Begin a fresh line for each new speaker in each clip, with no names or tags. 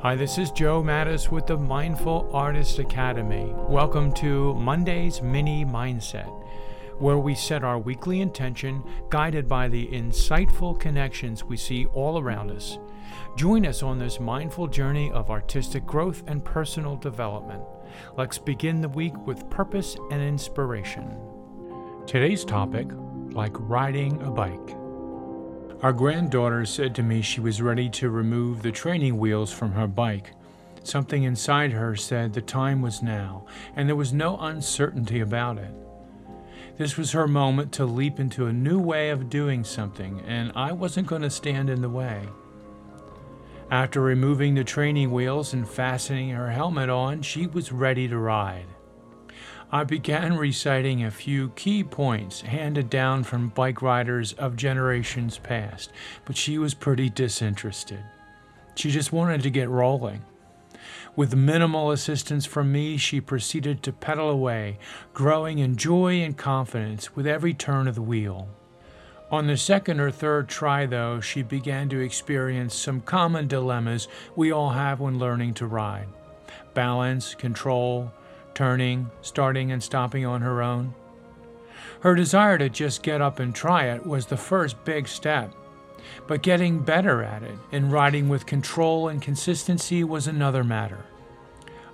Hi, this is Joe Mattis with the Mindful Artist Academy. Welcome to Monday's Mini Mindset, where we set our weekly intention guided by the insightful connections we see all around us. Join us on this mindful journey of artistic growth and personal development. Let's begin the week with purpose and inspiration. Today's topic like riding a bike. Our granddaughter said to me she was ready to remove the training wheels from her bike. Something inside her said the time was now, and there was no uncertainty about it. This was her moment to leap into a new way of doing something, and I wasn't going to stand in the way. After removing the training wheels and fastening her helmet on, she was ready to ride. I began reciting a few key points handed down from bike riders of generations past, but she was pretty disinterested. She just wanted to get rolling. With minimal assistance from me, she proceeded to pedal away, growing in joy and confidence with every turn of the wheel. On the second or third try, though, she began to experience some common dilemmas we all have when learning to ride balance, control, turning, starting, and stopping on her own. Her desire to just get up and try it was the first big step, but getting better at it and riding with control and consistency was another matter.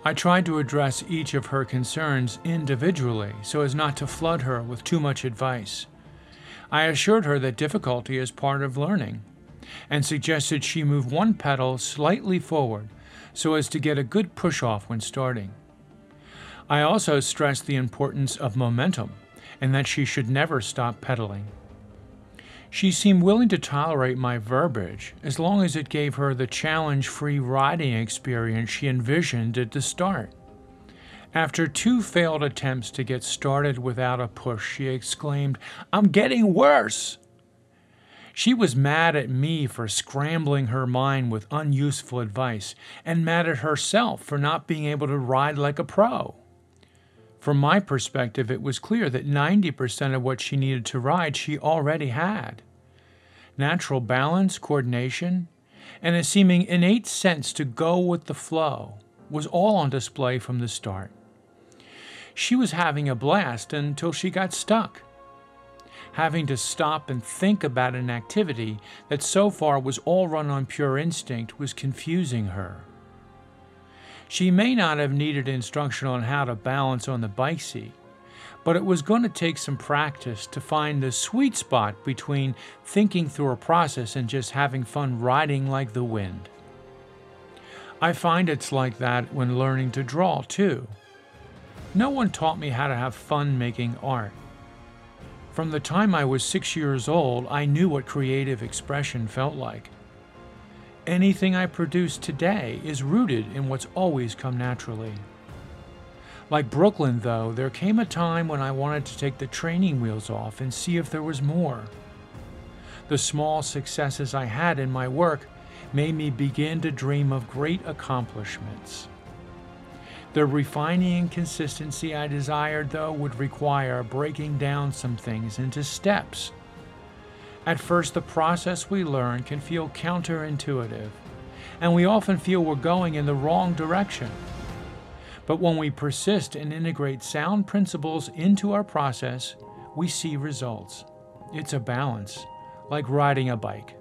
I tried to address each of her concerns individually so as not to flood her with too much advice. I assured her that difficulty is part of learning and suggested she move one pedal slightly forward so as to get a good push off when starting. I also stressed the importance of momentum and that she should never stop pedaling. She seemed willing to tolerate my verbiage as long as it gave her the challenge free riding experience she envisioned at the start. After two failed attempts to get started without a push, she exclaimed, I'm getting worse! She was mad at me for scrambling her mind with unuseful advice, and mad at herself for not being able to ride like a pro. From my perspective, it was clear that 90% of what she needed to ride she already had. Natural balance, coordination, and a seeming innate sense to go with the flow was all on display from the start. She was having a blast until she got stuck. Having to stop and think about an activity that so far was all run on pure instinct was confusing her. She may not have needed instruction on how to balance on the bike seat, but it was going to take some practice to find the sweet spot between thinking through a process and just having fun riding like the wind. I find it's like that when learning to draw, too. No one taught me how to have fun making art. From the time I was six years old, I knew what creative expression felt like. Anything I produce today is rooted in what's always come naturally. Like Brooklyn, though, there came a time when I wanted to take the training wheels off and see if there was more. The small successes I had in my work made me begin to dream of great accomplishments. The refining and consistency I desired, though, would require breaking down some things into steps at first, the process we learn can feel counterintuitive, and we often feel we're going in the wrong direction. But when we persist and integrate sound principles into our process, we see results. It's a balance, like riding a bike.